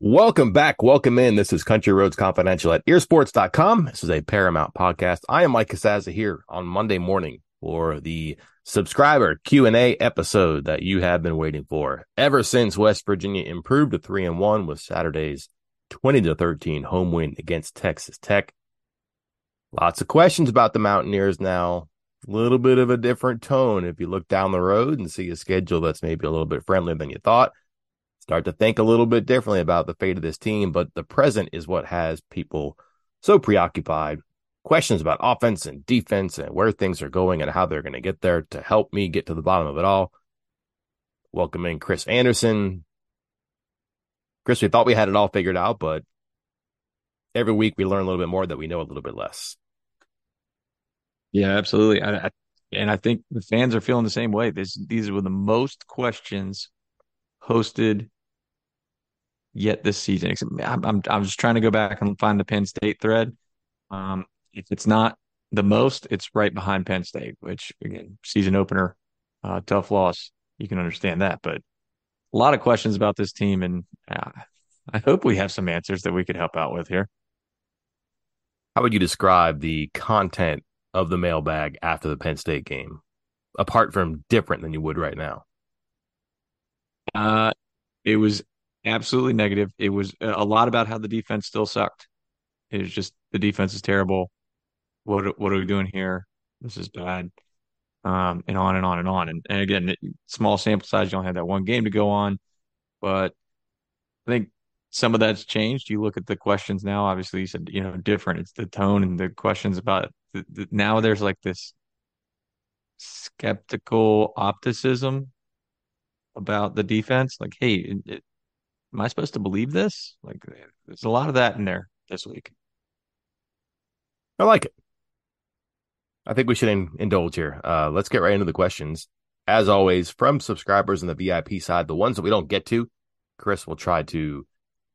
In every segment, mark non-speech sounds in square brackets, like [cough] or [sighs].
Welcome back. Welcome in. This is Country Roads Confidential at EerSports.com. This is a Paramount podcast. I am Mike Casazza here on Monday morning for the subscriber Q&A episode that you have been waiting for. Ever since West Virginia improved to 3 and 1 with Saturday's 20 to 13 home win against Texas Tech. Lots of questions about the Mountaineers now. A little bit of a different tone if you look down the road and see a schedule that's maybe a little bit friendlier than you thought start to think a little bit differently about the fate of this team. But the present is what has people so preoccupied. Questions about offense and defense and where things are going and how they're going to get there to help me get to the bottom of it all. Welcome in Chris Anderson. Chris, we thought we had it all figured out, but every week we learn a little bit more that we know a little bit less. Yeah, absolutely. I, I, and I think the fans are feeling the same way. This, these were the most questions hosted yet this season. I'm, I'm, I'm just trying to go back and find the Penn State thread. Um, if it's not the most, it's right behind Penn State, which again, season opener, uh, tough loss. You can understand that, but a lot of questions about this team, and uh, I hope we have some answers that we could help out with here. How would you describe the content of the mailbag after the Penn State game, apart from different than you would right now? Uh, it was absolutely negative. It was a lot about how the defense still sucked. It was just the defense is terrible. What what are we doing here? This is bad. Um, and on and on and on. And, and again, small sample size. You don't have that one game to go on, but I think some of that's changed. You look at the questions now. Obviously, you said you know different. It's the tone and the questions about the, the, now. There's like this skeptical opticism about the defense. Like, hey, it, am I supposed to believe this? Like, there's a lot of that in there this week. I like it. I think we should in- indulge here. Uh, let's get right into the questions. As always, from subscribers on the VIP side, the ones that we don't get to, Chris will try to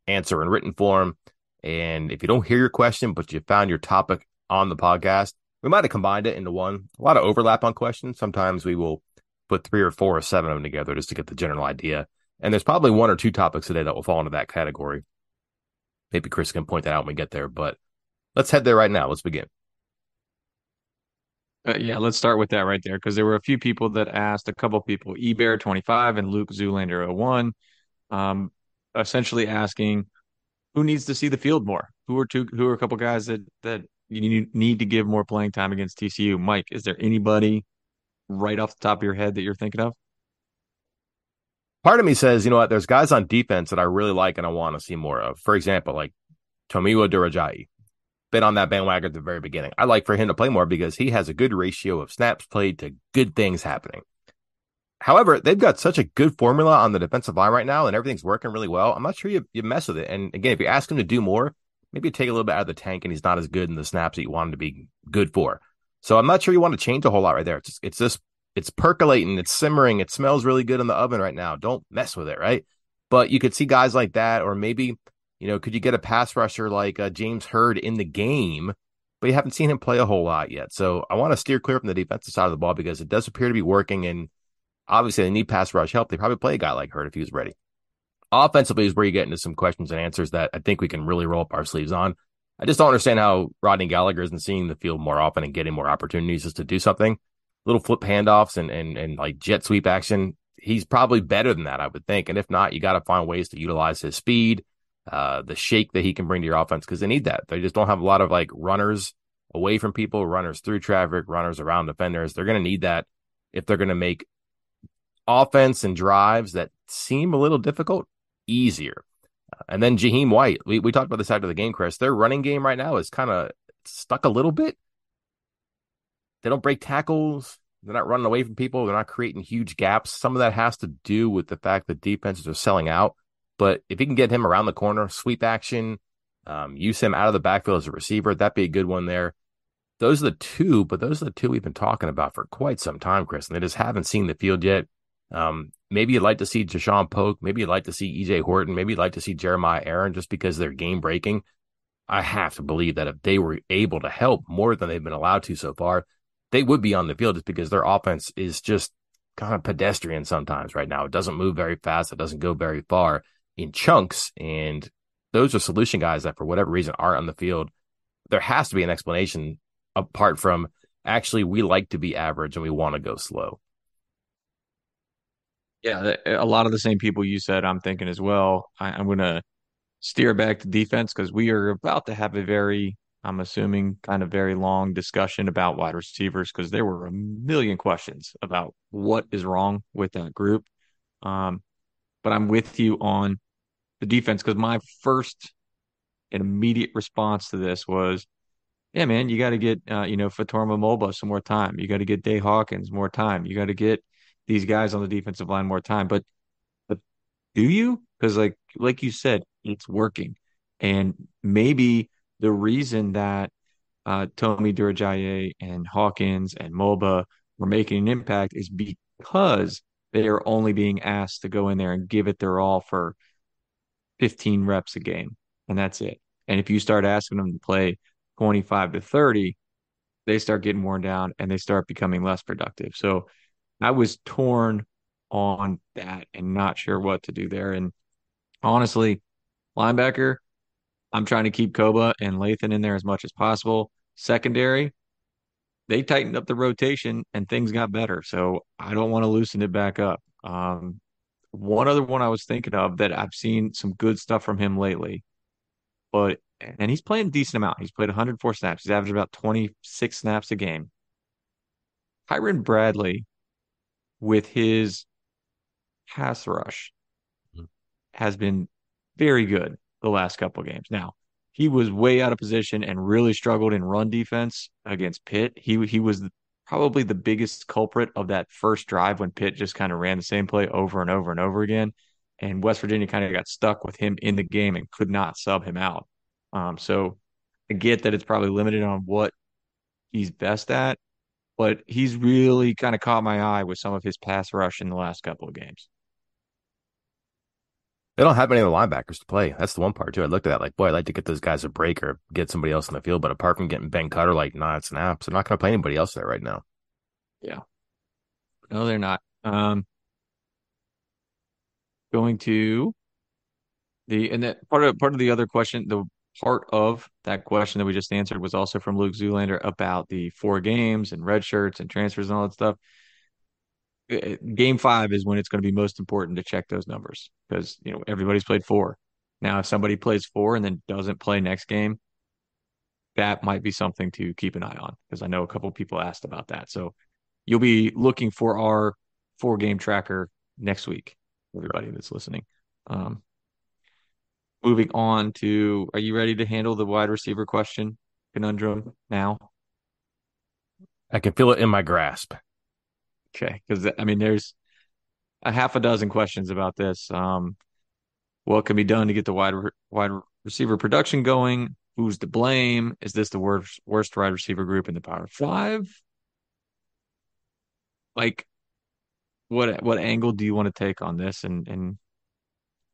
answer in written form. And if you don't hear your question, but you found your topic on the podcast, we might have combined it into one. A lot of overlap on questions. Sometimes we will put three or four or seven of them together just to get the general idea. And there's probably one or two topics today that will fall into that category. Maybe Chris can point that out when we get there, but let's head there right now. Let's begin. Uh, yeah, let's start with that right there because there were a few people that asked, a couple people, eBear25 and Luke Zoolander01, um, essentially asking who needs to see the field more? Who are two? Who are a couple guys that that you need to give more playing time against TCU? Mike, is there anybody right off the top of your head that you're thinking of? Part of me says, you know what, there's guys on defense that I really like and I want to see more of. For example, like Tomiwa Durojaiye. Been on that bandwagon at the very beginning. I like for him to play more because he has a good ratio of snaps played to good things happening. However, they've got such a good formula on the defensive line right now and everything's working really well. I'm not sure you, you mess with it. And again, if you ask him to do more, maybe take a little bit out of the tank and he's not as good in the snaps that you want him to be good for. So I'm not sure you want to change a whole lot right there. It's just, it's just it's percolating, it's simmering, it smells really good in the oven right now. Don't mess with it, right? But you could see guys like that, or maybe you know, could you get a pass rusher like uh, James Heard in the game? But you haven't seen him play a whole lot yet. So I want to steer clear from the defensive side of the ball because it does appear to be working. And obviously, they need pass rush help. They probably play a guy like Heard if he was ready. Offensively is where you get into some questions and answers that I think we can really roll up our sleeves on. I just don't understand how Rodney Gallagher isn't seeing the field more often and getting more opportunities just to do something. Little flip handoffs and and and like jet sweep action. He's probably better than that, I would think. And if not, you got to find ways to utilize his speed, uh, the shake that he can bring to your offense because they need that. They just don't have a lot of like runners away from people, runners through traffic, runners around defenders. They're going to need that if they're going to make offense and drives that seem a little difficult easier. And then Jahiem White, we, we talked about this after the game, Chris. Their running game right now is kind of stuck a little bit. They don't break tackles. They're not running away from people. They're not creating huge gaps. Some of that has to do with the fact that defenses are selling out. But if you can get him around the corner, sweep action, um, use him out of the backfield as a receiver, that'd be a good one there. Those are the two, but those are the two we've been talking about for quite some time, Chris, and they just haven't seen the field yet. Um, maybe you'd like to see Ja'Shaun Poke. Maybe you'd like to see EJ Horton. Maybe you'd like to see Jeremiah Aaron just because they're game breaking. I have to believe that if they were able to help more than they've been allowed to so far, they would be on the field just because their offense is just kind of pedestrian sometimes right now. It doesn't move very fast. It doesn't go very far. in chunks. And those are solution guys that, for whatever reason, aren't on the field. There has to be an explanation apart from actually, we like to be average and we want to go slow. Yeah, eh, a lot of the same people you said, I'm thinking as well. I, am going to steer back to defense because we are about to have a very, I'm assuming, kind of very long discussion about wide receivers because there were a million questions about what is wrong with that group. Um, but I'm with you on the defense because my first and immediate response to this was, yeah, man, you got to get, uh, you know, Fatorma Mulbah some more time. You got to get Day Hawkins more time. You got to get these guys on the defensive line more time. But but do you? Because like like you said, it's working. And maybe the reason that uh, Tommy Durojaiye and Hawkins and Mulbah were making an impact is because they are only being asked to go in there and give it their all for 15 reps a game. And that's it. And if you start asking them to play 25 to 30, they start getting worn down and they start becoming less productive. So I was torn on that and not sure what to do there. And honestly, linebacker, I'm trying to keep Kpogba and Lathan in there as much as possible. Secondary, they tightened up the rotation and things got better. So I don't want to loosen it back up. Um, one other one I was thinking of that I've seen some good stuff from him lately, but and he's playing a decent amount. He's played 104 snaps. He's averaged about 26 snaps a game. Kyren Bradley with his pass rush mm-hmm. has been very good the last couple games. Now, he was way out of position and really struggled in run defense against Pitt. He he was probably the biggest culprit of that first drive when Pitt just kind of ran the same play over and over and over again. And West Virginia kind of got stuck with him in the game and could not sub him out. Um, so I get that it's probably limited on what he's best at, but he's really kind of caught my eye with some of his pass rush in the last couple of games. They don't have any of the linebackers to play. That's the one part too. I looked at that like, boy, I'd like to get those guys a break or get somebody else in the field. But apart from getting Ben Cutter like nine snaps, they're not going to play anybody else there right now. Yeah, no, they're not. Um, going to the and that part of part of the other question, the part of that question that we just answered was also from Luke Zoolander about the four games and red shirts and transfers and all that stuff. Game five is when it's going to be most important to check those numbers because you know everybody's played four. Now, if somebody plays four and then doesn't play next game, that might be something to keep an eye on because I know a couple people asked about that. So you'll be looking for our four game tracker next week. Everybody that's listening. Um, moving on to are you ready to handle the wide receiver question conundrum now? I can feel it in my grasp. Okay, because I mean, there's a half a dozen questions about this. Um, what can be done to get the wide wide receiver production going? Who's to blame? Is this the worst worst wide receiver group in the Power Five? Like, what what angle do you want to take on this, and and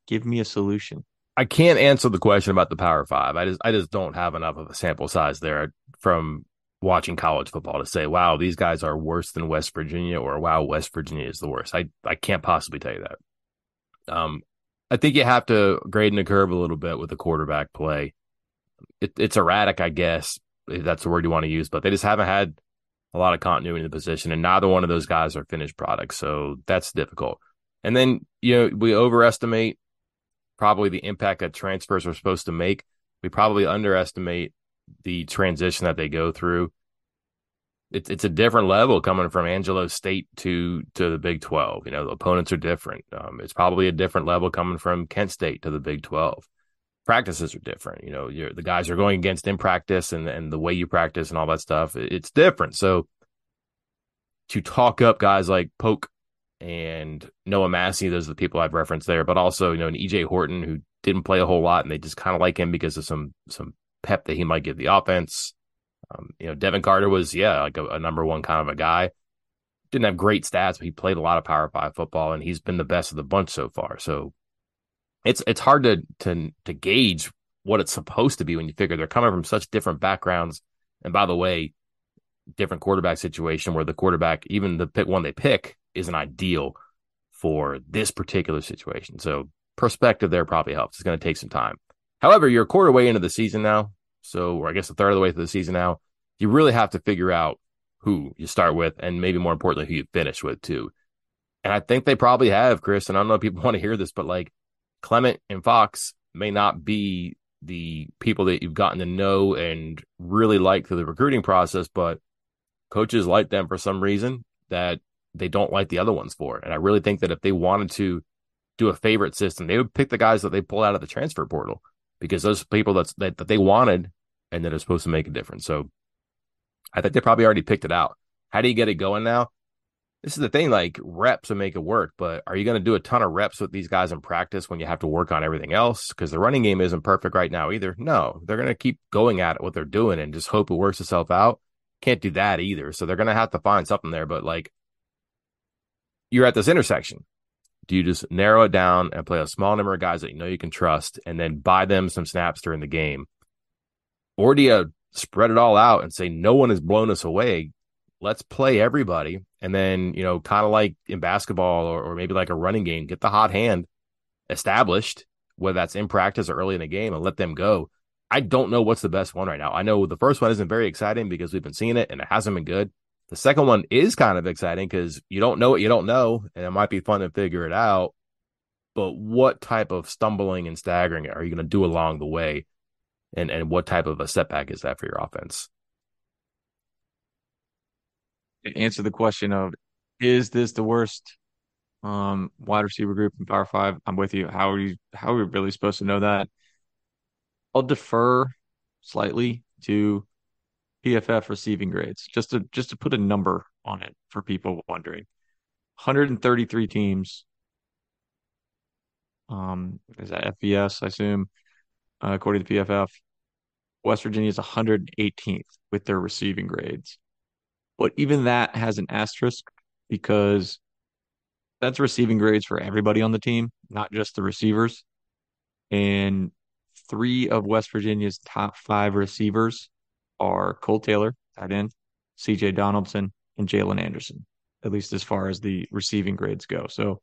give me a solution? I can't answer the question about the Power Five. I just I just don't have enough of a sample size there from watching college football to say, wow, these guys are worse than West Virginia, or wow, West Virginia is the worst. I I can't possibly tell you that. Um, I think you have to grade in the curve a little bit with the quarterback play. It, it's erratic, I guess, if that's the word you want to use, but they just haven't had a lot of continuity in the position, and neither one of those guys are finished products, so that's difficult. And then you know we overestimate probably the impact that transfers are supposed to make. We probably underestimate the transition that they go through. It's it's a different level coming from Angelo State to to the Big Twelve. You know, the opponents are different. Um, it's probably a different level coming from Kent State to the Big Twelve. Practices are different. You know, the guys are going against in practice and and the way you practice and all that stuff. It's different. So to talk up guys like Poke and Noah Massey. Those are the people I've referenced there, but also, you know, an EJ Horton who didn't play a whole lot and they just kind of like him because of some, some pep that he might give the offense. Um, you know, Devin Carter was, yeah, like a, a, number one kind of a guy. Didn't have great stats, but he played a lot of power five football and he's been the best of the bunch so far. So it's, it's hard to, to, to gauge what it's supposed to be when you figure they're coming from such different backgrounds. And by the way, different quarterback situation where the quarterback, even the pick one they pick, isn't ideal for this particular situation. So perspective there probably helps. It's going to take some time. However, you're a quarter way into the season now. So, or I guess a third of the way through the season now. You really have to figure out who you start with and maybe more importantly, who you finish with too. And I think they probably have, Chris. And I don't know if people [laughs] want to hear this, but like Clement and Fox may not be the people that you've gotten to know and really like through the recruiting process, but coaches like them for some reason that they don't like the other ones for. And I really think that if they wanted to do a favorite system, they would pick the guys that they pull out of the transfer portal because those people that's that, that they wanted and that are supposed to make a difference. So I think they probably already picked it out. How do you get it going now? This is the thing, like reps will make it work, but are you going to do a ton of reps with these guys in practice when you have to work on everything else? Because the running game isn't perfect right now either. No, they're going to keep going at it, what they're doing, and just hope it works itself out. Can't do that either. So they're going to have to find something there. But like, you're at this intersection. Do you just narrow it down and play a small number of guys that you know you can trust and then buy them some snaps during the game? Or do you spread it all out and say, no one has blown us away? Let's play everybody. And then, you know, kind of like in basketball or, or maybe like a running game, get the hot hand established, whether that's in practice or early in the game, and let them go. I don't know what's the best one right now. I know the first one isn't very exciting because we've been seeing it and it hasn't been good. The second one is kind of exciting because you don't know what you don't know, and it might be fun to figure it out. But what type of stumbling and staggering are you going to do along the way? And and what type of a setback is that for your offense? To answer the question of is this the worst um, wide receiver group in Power Five? I'm with you. How are you? How are we really supposed to know that? I'll defer slightly to PFF receiving grades, just to just to put a number on it for people wondering. 133 teams. Um, is that FBS? I assume, uh, according to PFF. West Virginia is 118th with their receiving grades, but even that has an asterisk because that's receiving grades for everybody on the team, not just the receivers. And three of West Virginia's top five receivers are Cole Taylor, tight end, CJ Donaldson, and Jalen Anderson, at least as far as the receiving grades go. So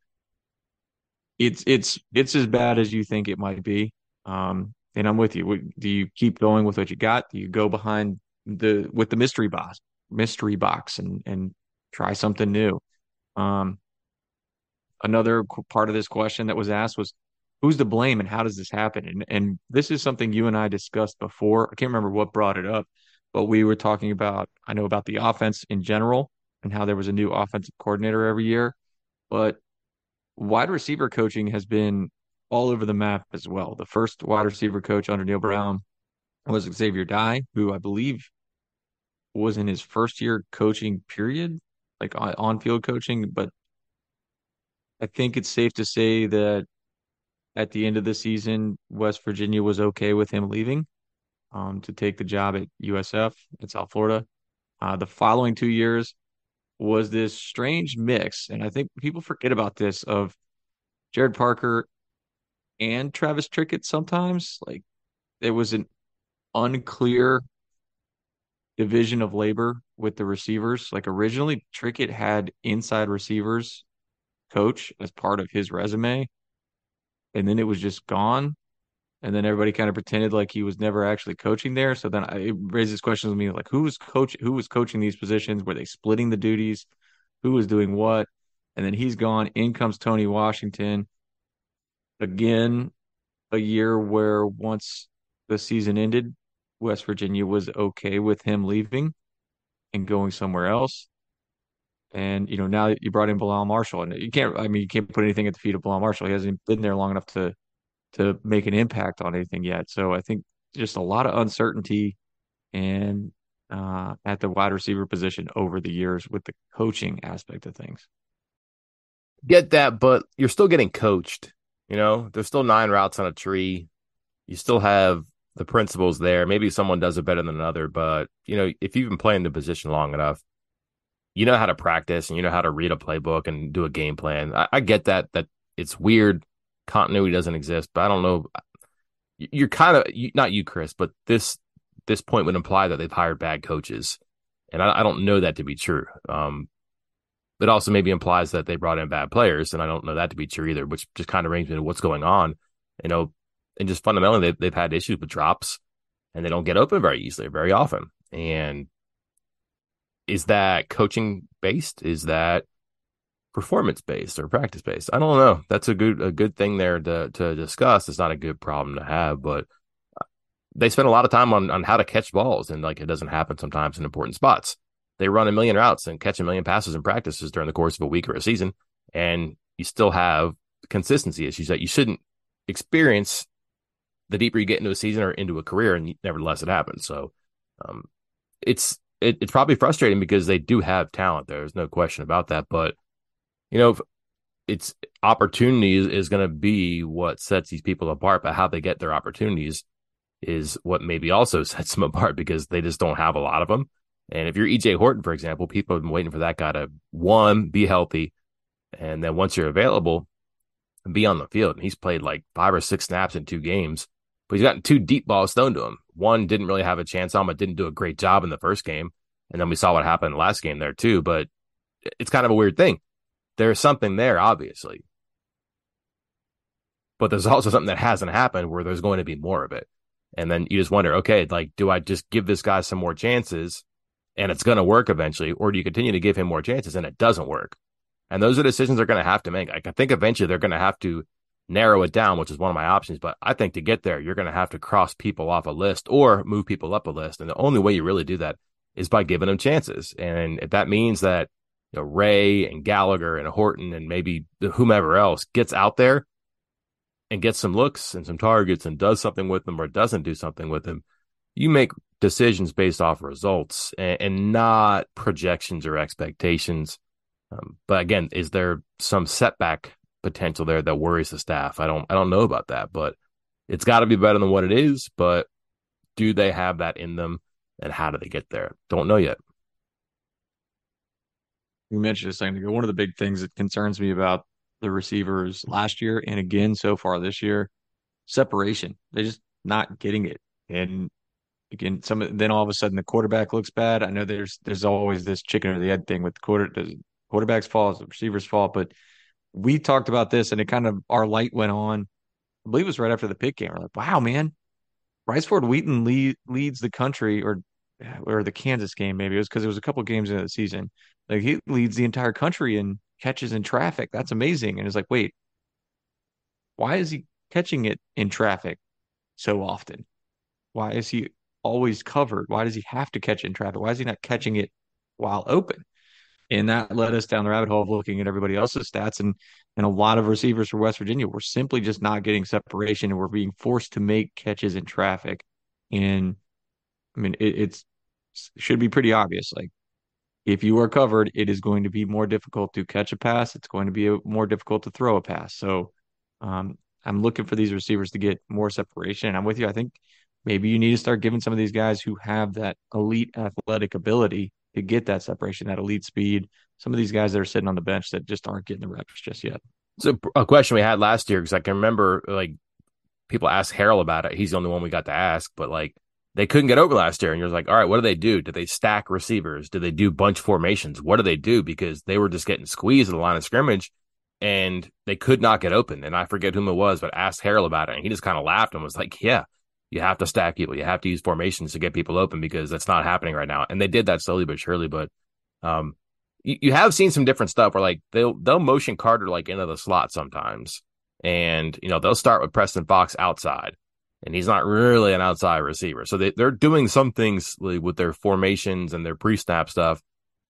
it's it's it's as bad as you think it might be. Um, and I'm with you. Do you keep going with what you got? Do you go behind the with the mystery box, mystery box, and and try something new? Um, another part of this question that was asked was who's to blame and how does this happen? And and this is something you and I discussed before. I can't remember what brought it up, but we were talking about I know about the offense in general and how there was a new offensive coordinator every year, but wide receiver coaching has been all over the map as well. The first wide receiver coach under Neal Brown was Xavier Dye, who I believe was in his first year coaching period, like on field coaching, but I think it's safe to say that at the end of the season, West Virginia was okay with him leaving um, to take the job at USF in South Florida. Uh, the following two years was this strange mix, and I think people forget about this of Gerad Parker and Travis Trickett sometimes. Like it was an unclear division of labor with the receivers. Like originally, Trickett had inside receivers coach as part of his resume and then it was just gone. And then everybody kind of pretended like he was never actually coaching there. So then I, it raises questions with me like who was coach who was coaching these positions? Were they splitting the duties? Who was doing what? And then he's gone. In comes Tony Washington. Again, a year where once the season ended, West Virginia was okay with him leaving and going somewhere else. And you know, now you brought in Bilal Marshall, and you can't. I mean, you can't put anything at the feet of Bilal Marshall. He hasn't been there long enough to to make an impact on anything yet. So I think just a lot of uncertainty and uh, at the wide receiver position over the years with the coaching aspect of things. Get that, but you're still getting coached. You know, there's still nine routes on a tree. You still have the principles there. Maybe someone does it better than another, but you know, if you've been playing the position long enough, you know how to practice and you know how to read a playbook and do a game plan. I, I get that that it's weird continuity doesn't exist, but I don't know. You're kind of not you, Chris, but this this point would imply that they've hired bad coaches, and I, I don't know that to be true. Um, it also maybe implies that they brought in bad players, and I don't know that to be true either, which just kind of brings me to what's going on. You know, and just fundamentally, they've, they've had issues with drops, and they don't get open very easily, very often. And is that coaching based? Is that performance based or practice based? I don't know. That's a good a good thing there to to discuss. It's not a good problem to have, but uh, they spend a lot of time on on how to catch balls, and like it doesn't happen sometimes in important spots they run a million routes and catch a million passes in practices during the course of a week or a season, and you still have consistency issues that you shouldn't experience the deeper you get into a season or into a career, and nevertheless it happens. So, um, it's it, it's probably frustrating because they do have talent. there. There's no question about that, but you know, it's opportunity is, is going to be what sets these people apart. But how they get their opportunities is what maybe also [laughs] sets them apart because they just don't have a lot of them. And if you're EJ Horton, for example, people have been waiting for that guy to one, be healthy, and then once you're available, be on the field. And he's played like five or six snaps in two games, but he's gotten two deep balls thrown to him. One didn't really have a chance on, but didn't do a great job in the first game. And then we saw what happened last game there too. But it's kind of a weird thing. There's something there, obviously. But there's also something that hasn't happened where there's going to be more of it. And then you just wonder, okay, like, do I just give this guy some more chances and it's going to work eventually, or do you continue to give him more chances and it doesn't work? And those are decisions they're going to have to make. I think eventually they're going to have to narrow it down, which is one of my options. But I think to get there, you're going to have to cross people off a list or move people up a list. And the only way you really do that is by giving them chances. And if that means that you know, Ray and Gallagher and Horton and maybe whomever else gets out there and gets some looks and some targets and does something with them or doesn't do something with them, you make decisions based off results and, and not projections or expectations. Um, but again, is there some setback potential there that worries the staff? I don't, I don't know about that, but it's got to be better than what it is. But do they have that in them, and how do they get there? Don't know yet. You mentioned a second ago. One of the big things that concerns me about the receivers last year and again so far this year, separation. They're just not getting it. And again, some then all of a sudden the quarterback looks bad. I know there's there's always this chicken or the egg thing with the quarter the quarterback's fault, the receiver's fault, but we talked about this and it kind of our light went on. I believe it was right after the pick game. We're like, wow, man, Bryce Ford Wheaton lead, leads the country or [sighs] or the Kansas game, maybe it was because it was a couple games into the season. Like he leads the entire country in catches in traffic. That's amazing. And it's like, wait, why is he catching it in traffic so often? Why is he always covered? Why does he have to catch it in traffic? Why is he not catching it while open? And that led us down the rabbit hole of looking at everybody else's stats. And and a lot of receivers for West Virginia were simply just not getting separation and were being forced to make catches in traffic. And I mean, it, it's should be pretty obvious. Like if you are covered, it is going to be more difficult to catch a pass. It's going to be a, more difficult to throw a pass. So um, I'm looking for these receivers to get more separation. And I'm with you. I think maybe you need to start giving some of these guys who have that elite athletic ability to get that separation, that elite speed. Some of these guys that are sitting on the bench that just aren't getting the reps just yet. So a question we had last year because I can remember like people asked Harrell about it. He's the only one we got to ask, but like they couldn't get over last year, and you're like, all right, what do they do? Do they stack receivers? Do they do bunch formations? What do they do? Because they were just getting squeezed at the line of scrimmage, and they could not get open. And I forget whom it was, but asked Harrell about it, and he just kind of laughed and was like, yeah you have to stack people. You have to use formations to get people open because that's not happening right now. And they did that slowly but surely. But um, you, you have seen some different stuff where like they'll they'll motion Carter like into the slot sometimes, and you know they'll start with Preston Fox outside, and he's not really an outside receiver. So they they're doing some things with their formations and their pre snap stuff.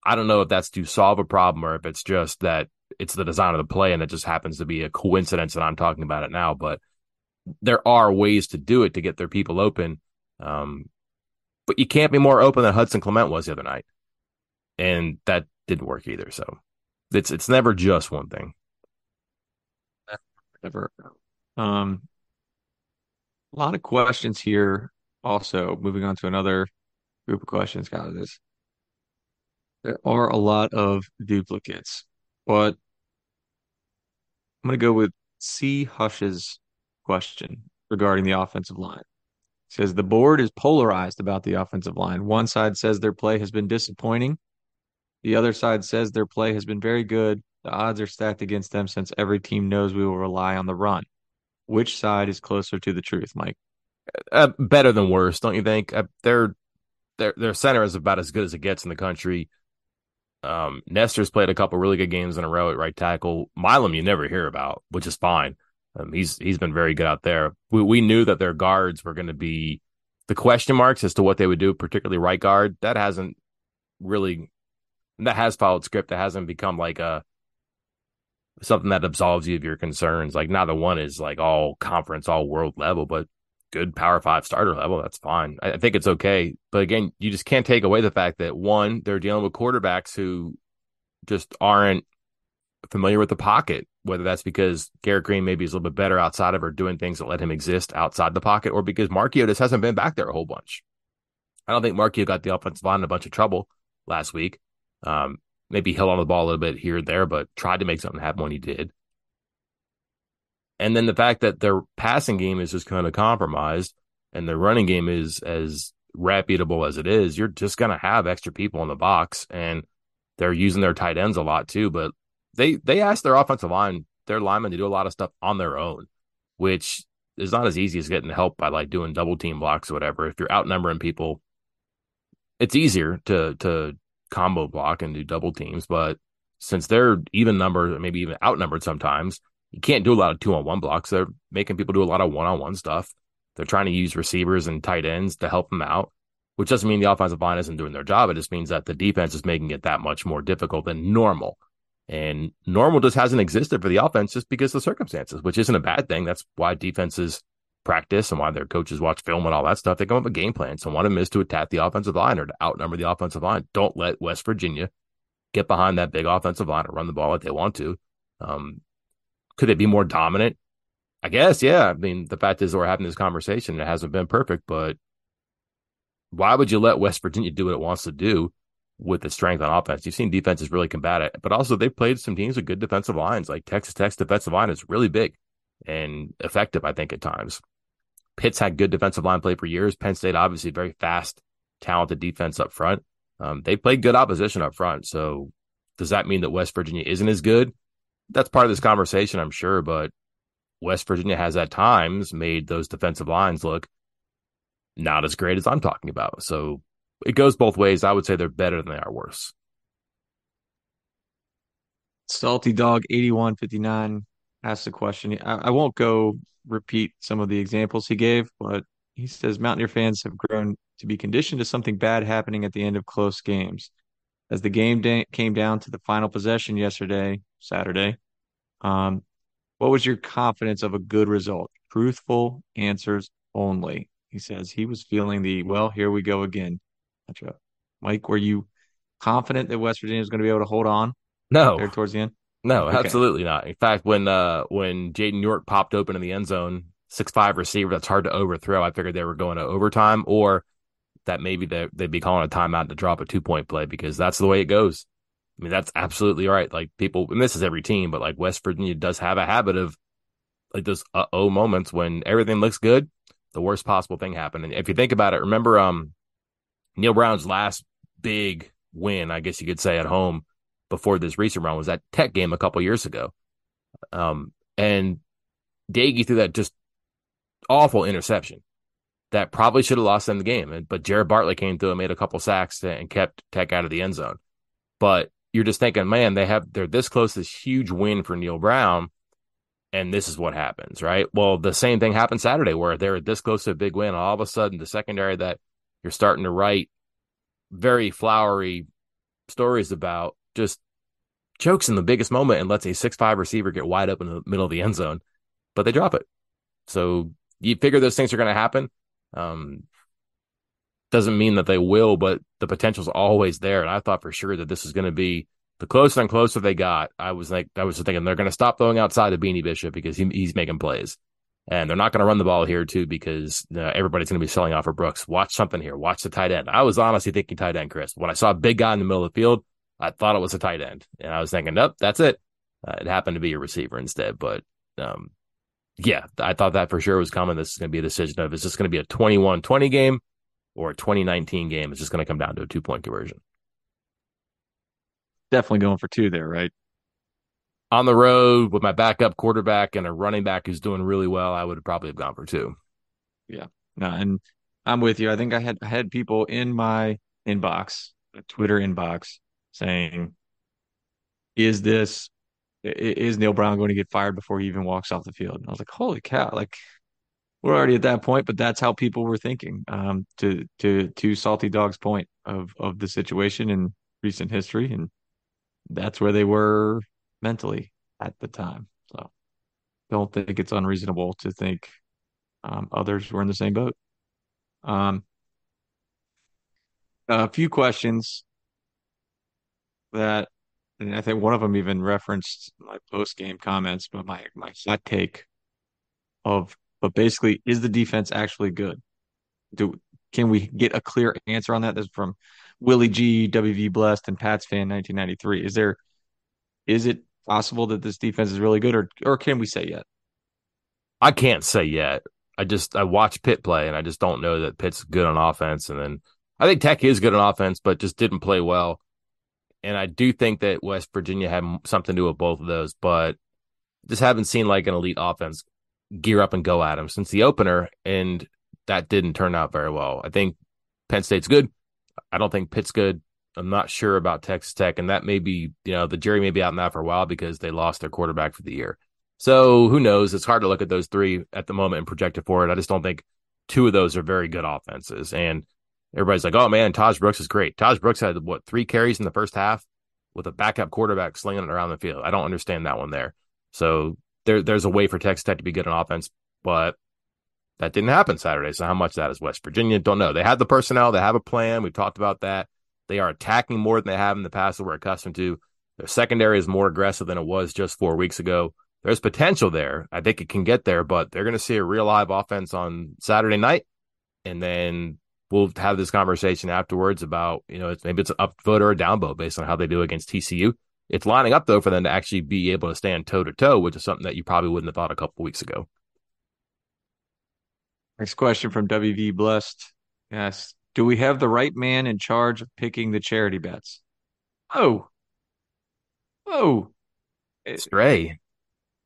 I don't know if that's to solve a problem or if it's just that it's the design of the play and it just happens to be a coincidence that I'm talking about it now, but there are ways to do it to get their people open. Um, but you can't be more open than Hudson Clement was the other night, and that didn't work either. So it's it's never just one thing. Never. Um, a lot of questions here. Also, moving on to another group of questions, guys. This there are a lot of duplicates, but I'm going to go with C. Hush's question regarding the offensive line. It says the board is polarized about the offensive line. One side says their play has been disappointing, The other side says their play has been very good. The odds are stacked against them since every team knows we will rely on the run. Which side is closer to the truth, Mike? Uh, better than worse, don't you think? Uh, their their their center is about as good as it gets in the country. Um, Nester's played a couple really good games in a row at right tackle. Milum, you never hear about, which is fine. Um, he's he's been very good out there. We we knew that their guards were going to be the question marks as to what they would do, particularly right guard. That hasn't really that has followed script. That hasn't become like a something that absolves you of your concerns. Like neither one is like all conference, all world level, but good power five starter level. That's fine. I, I think it's okay. But again, you just can't take away the fact that one, they're dealing with quarterbacks who just aren't familiar with the pocket, whether that's because Garrett Greene maybe is a little bit better outside of or doing things that let him exist outside the pocket, or because Marchiol just hasn't been back there a whole bunch. I don't think Marchiol got the offensive line in a bunch of trouble last week. Um, maybe held on the ball a little bit here or there, but tried to make something happen when he did. And then the fact that their passing game is just kind of compromised and their running game is as reputable as it is, you're just going to have extra people in the box and they're using their tight ends a lot too. But they, they ask their offensive line, their linemen to do a lot of stuff on their own, which is not as easy as getting help by like doing double team blocks or whatever. If you're outnumbering people, it's easier to, to combo block and do double teams. But since they're even numbered, maybe even outnumbered sometimes, you can't do a lot of two on one blocks. They're making people do a lot of one on one stuff. They're trying to use receivers and tight ends to help them out, which doesn't mean the offensive line isn't doing their job. It just means that the defense is making it that much more difficult than normal. And normal just hasn't existed for the offense just because of circumstances, which isn't a bad thing. That's why defenses practice and why their coaches watch film and all that stuff. They come up with game plans. So one of them is to attack the offensive line or to outnumber the offensive line. Don't let West Virginia get behind that big offensive line and run the ball like they want to. Um, could it be more dominant? I guess, yeah. I mean, the fact is we're having this conversation. It hasn't been perfect, but why would you let West Virginia do what it wants to do with the strength on offense? You've seen defenses really combat it, but also they've played some teams with good defensive lines. Like Texas Tech's defensive line is really big and effective, I think, at times. Pitt's had good defensive line play for years. Penn State, obviously, very fast, talented defense up front. Um, they played good opposition up front. So does that mean that West Virginia isn't as good? that's part of this conversation, I'm sure, but West Virginia has at times made those defensive lines look not as great as I'm talking about. So it goes both ways. I would say they're better than they are worse. Salty Dog 8159 asked the question. I, I won't go repeat some of the examples he gave, but he says Mountaineer fans have grown to be conditioned to something bad happening at the end of close games. As the game da- came down to the final possession yesterday, Saturday. Um, what was your confidence of a good result? Truthful answers only. He says he was feeling the well, here we go again. Mike, were you confident that West Virginia was going to be able to hold on? No, there towards the end. No, okay. absolutely not. In fact, when uh when Jaden York popped open in the end zone, six five receiver that's hard to overthrow, I figured they were going to overtime or that maybe they they'd be calling a timeout to drop a two point play because that's the way it goes. I mean, that's absolutely right. Like people, and this is every team, but like West Virginia does have a habit of like those uh oh moments when everything looks good, the worst possible thing happened. And if you think about it, remember um Neal Brown's last big win, I guess you could say at home before this recent run was that tech game a couple years ago. Um and Doege threw that just awful interception that probably should have lost them the game. But Jared Bartlett came through and made a couple sacks and kept Tech out of the end zone. But you're just thinking, man, they have they're this close this huge win for Neal Brown, and this is what happens, right? Well, the same thing happened Saturday where they're this close to a big win. All of a sudden, the secondary that you're starting to write very flowery stories about just chokes in the biggest moment and lets a six five receiver get wide open in the middle of the end zone, but they drop it. So you figure those things are going to happen. Um, doesn't mean that they will, but the potential's always there. And I thought for sure that this is going to be the closer and closer they got. I was like, I was thinking they're going to stop throwing outside of Beanie Bishop because he, he's making plays. And they're not going to run the ball here too because uh, everybody's going to be selling off for Brooks. Watch something here. Watch the tight end. I was honestly thinking tight end, Chris. When I saw a big guy in the middle of the field, I thought it was a tight end, and I was thinking, nope, that's it. Uh, it happened to be a receiver instead. But um, yeah, I thought that for sure was coming. This is going to be a decision of is this going to be a 21 20 game or a 2019 game? It's just going to come down to a two point conversion. definitely going for two there, right? On the road with my backup quarterback and a running back who's doing really well, I would probably have gone for two. Yeah. No, and I'm with you. I think I had I had people in my inbox, Twitter inbox, saying, "Is this is Neal Brown going to get fired before he even walks off the field?" And I was like, "Holy cow!" Like we're already at that point, but that's how people were thinking. Um, to to to Salty Dog's point of of the situation in recent history, and that's where they were mentally at the time. So, don't think it's unreasonable to think um, others were in the same boat. Um, a few questions that, and I think one of them even referenced my post game comments, but my my hot take of, but basically, is the defense actually good? Do can we get a clear answer on that? This is from Willie G, WV Blessed, and Pats fan 1993. Is there, is it possible that this defense is really good, or or can we say yet? I can't say yet. I just I watch Pitt play, and I just don't know that Pitt's good on offense. And then I think Tech is good on offense, but just didn't play well. And I do think that West Virginia had something to do with both of those, but just haven't seen like an elite offense gear up and go at them since the opener, and that didn't turn out very well. I think Penn State's good. I don't think Pitt's good. I'm not sure about Texas Tech, and that may be, you know, the jury may be out in that for a while because they lost their quarterback for the year. So who knows? It's hard to look at those three at the moment and project it forward. I just don't think two of those are very good offenses. And everybody's like, oh man, Tahj Brooks is great. Tahj Brooks had what three carries in the first half with a backup quarterback slinging it around the field. I don't understand that one there. So there, there's a way for Texas Tech to be good on offense, but that didn't happen Saturday. So how much that is West Virginia? Don't know. They have the personnel, they have a plan. We've talked about that. They are attacking more than they have in the past that we're accustomed to. Their secondary is more aggressive than it was just four weeks ago there's potential there. I think it can get there, but they're going to see a real live offense on Saturday night. And then we'll have this conversation afterwards about, you know, it's, maybe it's an upvote or a downvote based on how they do against TCU. It's lining up though for them to actually be able to stand toe to toe, which is something that you probably wouldn't have thought a couple weeks ago. Next question from WV Blessed. Yes. Do we have the right man in charge of picking the charity bets? Oh. Oh. Eh, Stray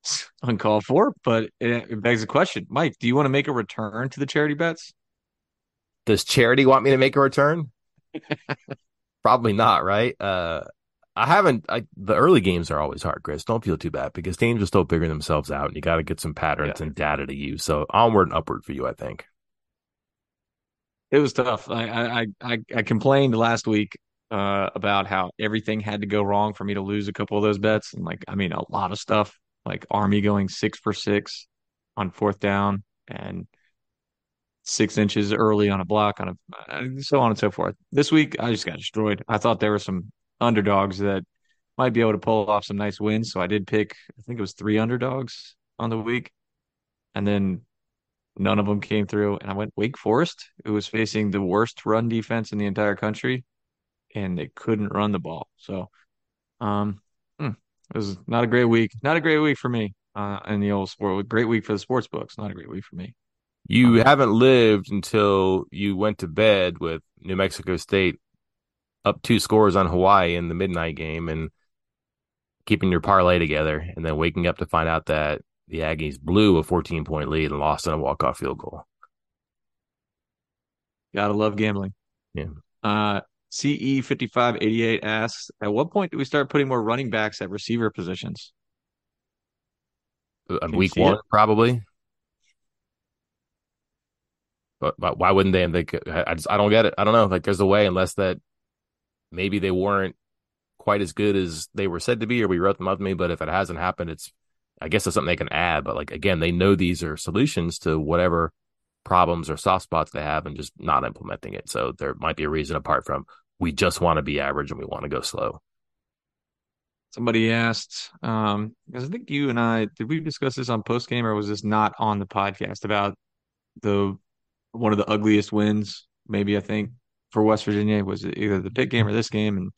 [laughs] uncalled for, but it, it begs the question. Mike, do you want to make a return to the charity bets? Does charity want me to make a return? [laughs] Probably not, right? Uh, I haven't. I, the early games are always hard, Chris. Don't feel too bad because teams are still figuring themselves out, and you got to get some patterns yeah. and data to use. So onward and upward for you, I think. It was tough. I I I, I complained last week uh, about how everything had to go wrong for me to lose a couple of those bets, and like I mean, a lot of stuff like Army going six for six on fourth down and six inches early on a block on a so on and so forth. This week I just got destroyed. I thought there were some underdogs that might be able to pull off some nice wins. So I did pick, I think it was three underdogs on the week. And then none of them came through. And I went Wake Forest, who was facing the worst run defense in the entire country, and they couldn't run the ball. So um it was not a great week. Not a great week for me uh, in the old sport. Great week for the sports books. Not a great week for me. You um, haven't lived until you went to bed with New Mexico State up two scores on Hawaii in the midnight game and keeping your parlay together, and then waking up to find out that the Aggies blew a 14 point lead and lost on a walk off field goal. Gotta love gambling. Yeah. Uh, CE5588 asks, at what point do we start putting more running backs at receiver positions? Uh, week one, it? probably. But, but, why wouldn't they? And they, I just, I don't get it. I don't know. Like, there's a way, unless that maybe they weren't quite as good as they were said to be, or we wrote them up to me. But if it hasn't happened, it's, I guess it's something they can add. But like, again, they know these are solutions to whatever problems or soft spots they have and just not implementing it. So there might be a reason apart from we just want to be average and we want to go slow. Somebody asked, um, because I think you and I did we discuss this on post game or was this not on the podcast about the one of the ugliest wins? Maybe I think for West Virginia was it either the Pitt game or this game, and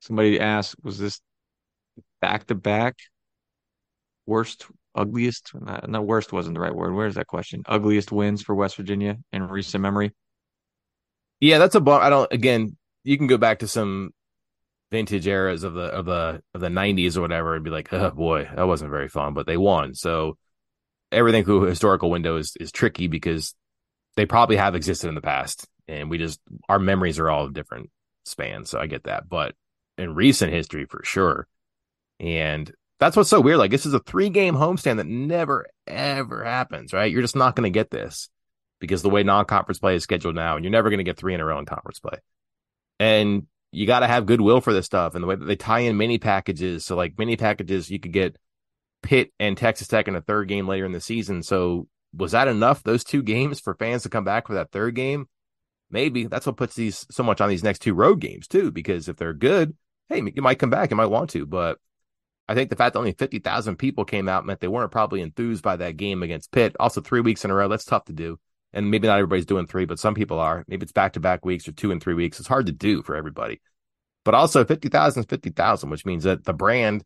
somebody asked, was this back to back worst, ugliest? No, worst wasn't the right word. Where's that question? Ugliest wins for West Virginia in recent memory. Yeah, that's a bump. I don't. Again, you can go back to some vintage eras of the of the of the nineties or whatever and be like, oh boy, that wasn't very fun. But they won. So everything through historical window is, is tricky because they probably have existed in the past. And we just our memories are all different spans. So I get that. But in recent history for sure. And that's what's so weird. Like this is a three game homestand that never ever happens, right? You're just not going to get this because the way non conference play is scheduled now, and you're never going to get three in a row in conference play. And you got to have goodwill for this stuff. And the way that they tie in mini packages, so like mini packages, you could get Pitt and Texas Tech in a third game later in the season. So was that enough? Those two games for fans to come back for that third game? Maybe that's what puts these so much on these next two road games too. Because if they're good, hey, you might come back, you might want to, but I think the fact that only 50,000 people came out meant they weren't probably enthused by that game against Pitt. Also, three weeks in a row, that's tough to do. And maybe not everybody's doing three, but some people are. Maybe it's back to back weeks or two and three weeks. It's hard to do for everybody. But also, 50,000 is 50,000, which means that the brand,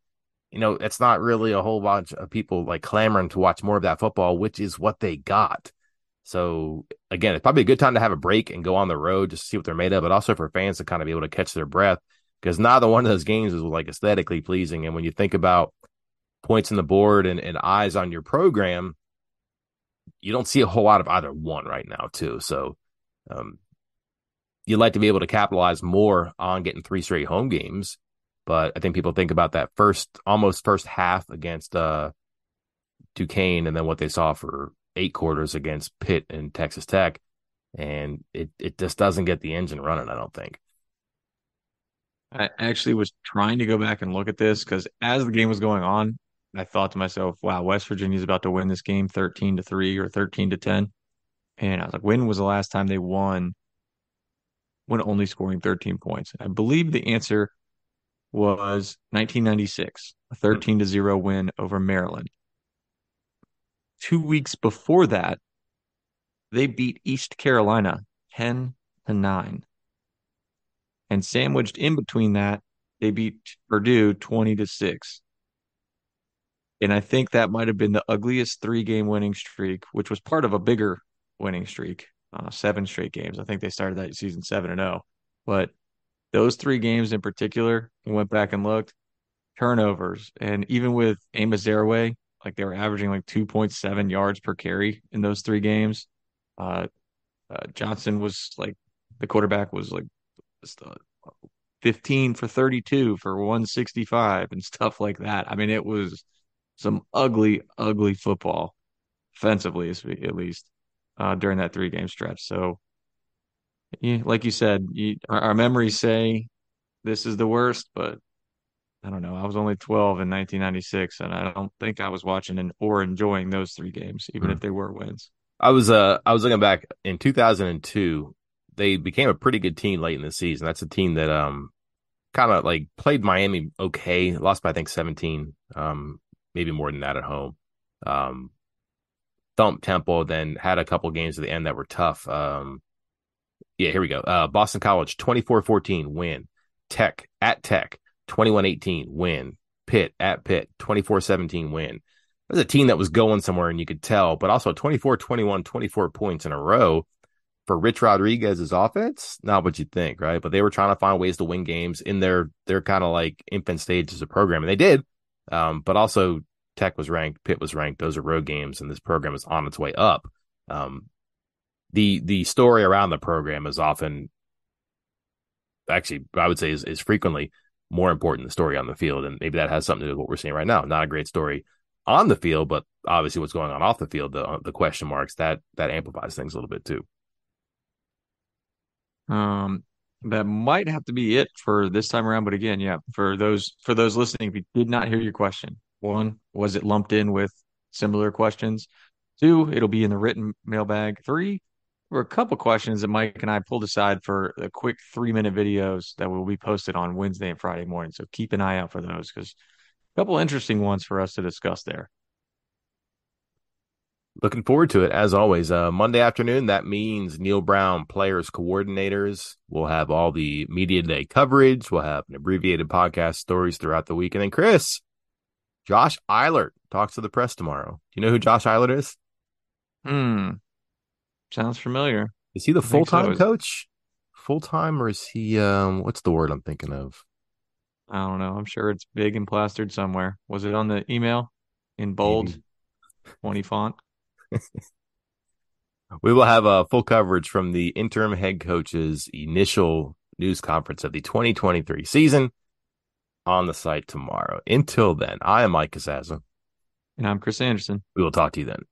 you know, it's not really a whole bunch of people like clamoring to watch more of that football, which is what they got. So, again, it's probably a good time to have a break and go on the road just to see what they're made of, but also for fans to kind of be able to catch their breath because neither one of those games was like aesthetically pleasing. And when you think about points in the board and, and eyes on your program, you don't see a whole lot of either one right now, too. So um, you'd like to be able to capitalize more on getting three straight home games. But I think people think about that first, almost first half against uh, Duquesne and then what they saw for eight quarters against Pitt and Texas Tech. And it, it just doesn't get the engine running, I don't think. I actually was trying to go back and look at this because as the game was going on, I thought to myself, wow, West Virginia's about to win this game 13 to 3 or 13 to 10. And I was like, when was the last time they won when only scoring 13 points? I believe the answer was 1996, a 13 to 0 win over Maryland. Two weeks before that, they beat East Carolina 10 to 9. And sandwiched in between that, they beat Purdue 20 to 6. And I think that might have been the ugliest three game winning streak, which was part of a bigger winning streak, uh, seven straight games. I think they started that season 7 and 0. But those three games in particular, we went back and looked, turnovers. And even with Amos Zereoué, like they were averaging like 2.7 yards per carry in those three games. Uh, uh, Johnston was like the quarterback was like 15 for 32 for 165 and [laughs] stuff like that. I mean, it was some ugly, ugly football, offensively at least, uh, during that three game stretch. So, yeah, like you said, you, our, our memories say this is the worst, but I don't know. I was only 12 in 1996, and I don't think I was watching and or enjoying those three games, even mm. if they were wins. I was uh I was looking back in 2002 they became a pretty good team late in the season. That's a team that um kind of like played Miami okay, lost by I think 17, um maybe more than that at home. Um thumped Temple, then had a couple games at the end that were tough. Um yeah, here we go. Uh Boston College 24-14 win. Tech at Tech 21-18 win. Pitt at Pitt 24-17 win. It was a team that was going somewhere and you could tell, but also 24 21, 24 points in a row for Rich Rodriguez's offense, not what you'd think, right? But they were trying to find ways to win games in their their kind of like infant stage as a program, and they did. Um, but also Tech was ranked, Pitt was ranked. Those are road games, and this program is on its way up. Um, the the story around the program is often, actually, I would say is, is frequently more important than the story on the field, and maybe that has something to do with what we're seeing right now. Not a great story on the field, but obviously what's going on off the field, the the question marks that that amplifies things a little bit too. Um, that might have to be it for this time around. But again, yeah, for those for those listening, if you did not hear your question, one was it lumped in with similar questions. Two, it'll be in the written mailbag. Three, were a couple questions that Mike and I pulled aside for a quick three minute videos that will be posted on Wednesday and Friday morning. So keep an eye out for those because a couple interesting ones for us to discuss there. Looking forward to it as always. Uh, Monday afternoon, that means Neal Brown players coordinators. We'll have all the media day coverage. We'll have an abbreviated podcast stories throughout the week. And then Chris, Josh Eilert talks to the press tomorrow. Do you know who Josh Eilert is? Hmm. Sounds familiar. Is he the full time so. coach? Full time or is he um what's the word I'm thinking of? I don't know. I'm sure it's big and plastered somewhere. Was it on the email in bold, Maybe. 20 font? [laughs] We will have a full coverage from the interim head coach's initial news conference of the 2023 season on the site tomorrow. Until then, I am Mike Casazza. And I'm Chris Anderson. We will talk to you then.